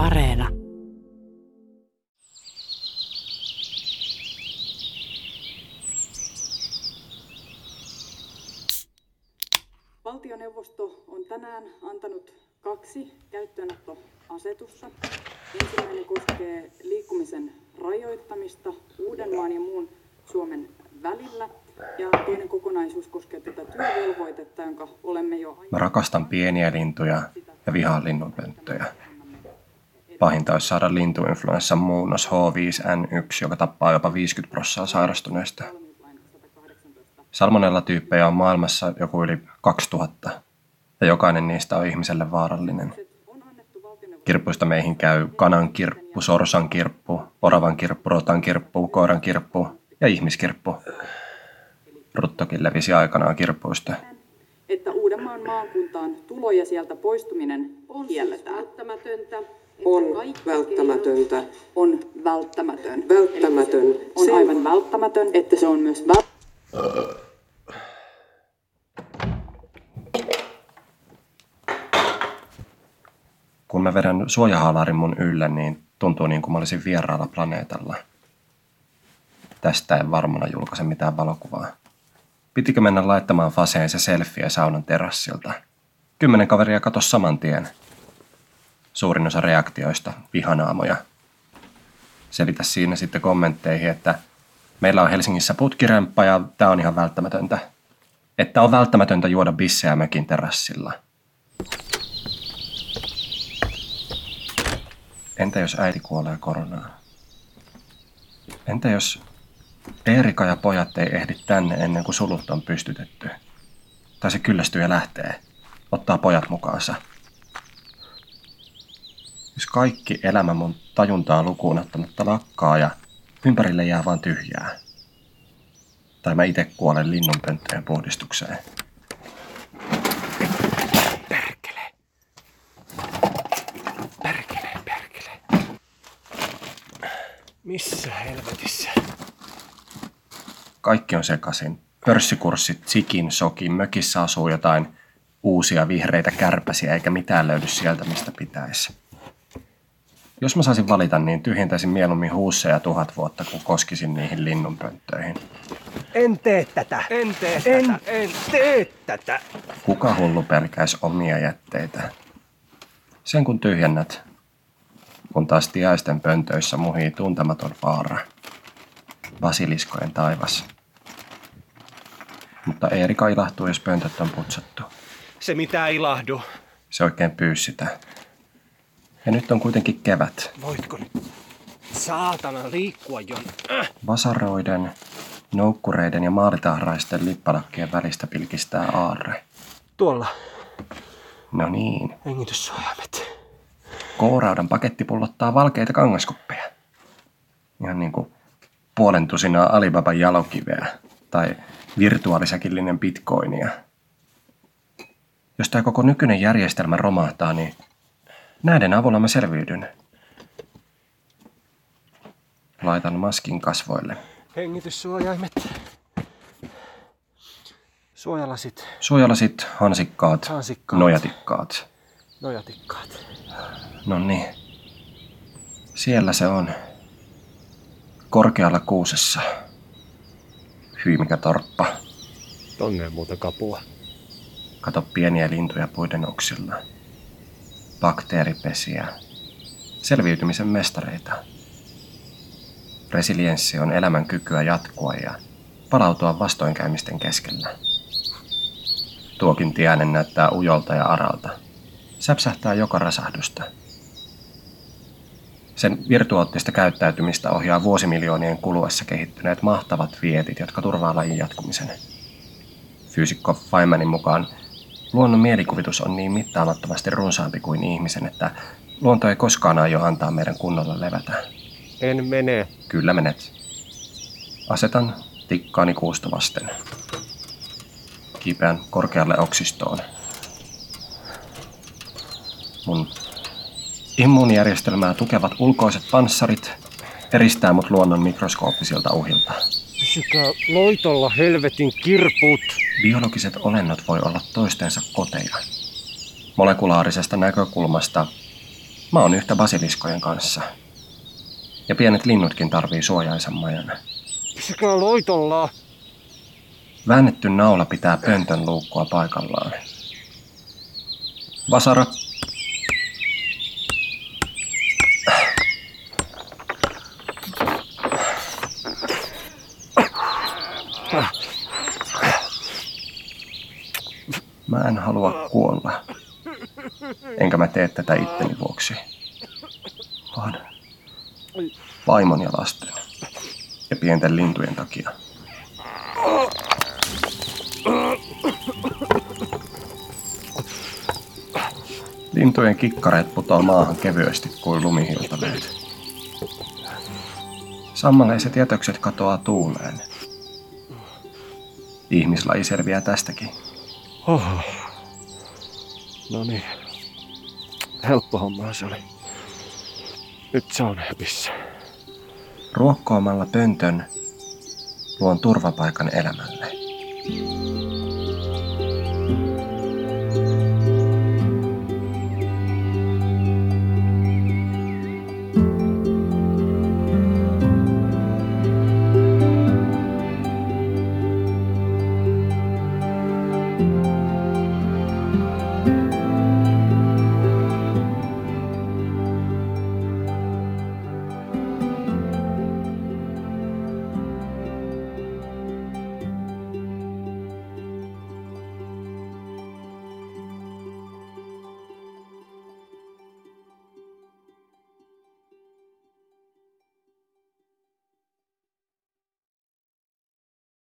Areena. Valtioneuvosto on tänään antanut kaksi käyttöönottoasetusta. Ensimmäinen koskee liikkumisen rajoittamista Uudenmaan ja muun Suomen välillä. Ja toinen kokonaisuus koskee tätä työvelvoitetta, jonka olemme jo... Mä rakastan pieniä lintuja ja vihaan linnunpönttöjä. Pahinta olisi saada lintuinfluenssan muunnos H5N1, joka tappaa jopa 50 prosenttia sairastuneista. Salmonella-tyyppejä on maailmassa joku yli 2000, ja jokainen niistä on ihmiselle vaarallinen. Kirppuista meihin käy kanan kirppu, sorsan kirppu, oravan kirppu, rotan kirppu, koiran kirppu ja ihmiskirppu. Ruttokin levisi aikanaan kirppuista. Että Uudenmaan maakuntaan tulo ja sieltä poistuminen on kielletään. On välttämätöntä. On välttämätön. Välttämätön. Se On Se- aivan välttämätön, että se on myös väl... Kun mä vedän suojahaalarin mun ylle, niin tuntuu niin kuin mä olisin vieraalla planeetalla. Tästä en varmana julkaise mitään valokuvaa. Pitikö mennä laittamaan faseen se selfie saunan terassilta? Kymmenen kaveria katos saman tien. Suurin osa reaktioista vihanaamoja. Selitä siinä sitten kommentteihin, että meillä on Helsingissä putkiremppa ja tää on ihan välttämätöntä. Että on välttämätöntä juoda bissejä mökin terassilla. Entä jos äiti kuolee koronaan? Entä jos Eerika ja pojat ei ehdi tänne ennen kuin sulut on pystytetty? Tai se kyllästyy ja lähtee. Ottaa pojat mukaansa. Jos kaikki elämä mun tajuntaa lukuun ottamatta lakkaa ja ympärille jää vaan tyhjää. Tai mä itse kuolen linnunpönttöjen puhdistukseen. Perkele. Perkele, perkele. Missä helvetissä? Kaikki on sekaisin. Pörssikurssit, sikin, sokin, mökissä asuu jotain uusia vihreitä kärpäsiä, eikä mitään löydy sieltä, mistä pitäisi. Jos mä saisin valita, niin tyhjentäisin mieluummin huusseja tuhat vuotta, kun koskisin niihin linnunpönttöihin. En tee tätä. En tee en tätä. En tee tätä. Kuka hullu pelkäisi omia jätteitä? Sen kun tyhjennät, kun taas tiaisten pöntöissä muhii tuntematon vaara. Basiliskojen taivas. Mutta Eerika ilahtuu, jos pöntöt on putsattu. Se mitä ilahdu. Se oikein pyysi sitä. Ja nyt on kuitenkin kevät. Voitko nyt saatana liikkua jon? Äh. Vasaroiden, noukkureiden ja maalitahraisten lippalakkien välistä pilkistää aarre. Tuolla No niin, hengityssuojaimet. K-raudan paketti pullottaa valkeita kangaskoppeja. Ihan niin kuin puolen tusinaa Alibaban jalokiveä tai virtuaalisäkillinen bitcoinia. Jos tämä koko nykyinen järjestelmä romahtaa, niin näiden avulla mä selviydyn. Laitan maskin kasvoille. Hengityssuojaimet. Suojalasit. Suojalasit, hansikkaat, Hansikkaat. nojatikkaat. Nojatikkaat. No niin. Siellä se on. Korkealla kuusessa. Hyi mikä torppa. Tonne muuta kapua. Kato pieniä lintuja puiden oksilla. Bakteeripesiä. Selviytymisen mestareita. Resilienssi on elämän kykyä jatkua ja palautua vastoinkäymisten keskellä. Tuokin tiainen näyttää ujolta ja aralta. Säpsähtää joka rasahdusta. Sen virtuoottista käyttäytymistä ohjaa vuosimiljoonien kuluessa kehittyneet mahtavat vietit, jotka turvaa lajin jatkumisen. Fyysikko Feynmanin mukaan luonnon mielikuvitus on niin mittaamattomasti runsaampi kuin ihmisen, että luonto ei koskaan aio antaa meidän kunnolla levätä. En mene. Kyllä menet. Asetan tikkaani kuusta vasten. Kiipeän korkealle oksistoon. Mun immuunijärjestelmää tukevat ulkoiset panssarit eristää mut luonnon mikroskooppisilta uhilta. Pysykää loitolla helvetin kirput. Biologiset olennot voi olla toistensa koteja. Molekulaarisesta näkökulmasta Mä oon yhtä basiliskojen kanssa. Ja pienet linnutkin tarvii suojaisen majan. Pysykää loitollaan. Väännetty naula pitää pöntön luukkua paikallaan. Vasara. Mä en halua kuolla. Enkä mä tee tätä itteni vuoksi. Vaan vaimon ja lasten. Ja pienten lintujen takia. Lintujen kikkareet putoaa maahan kevyesti kuin lumihiutaleet. Sammaleiset jätökset katoaa tuuleen. Ihmislaji selviää tästäkin. Oho. No niin. Helppo homma se oli. Nyt se on hepissä. Ruokkoamalla pöntön luon turvapaikan elämälle.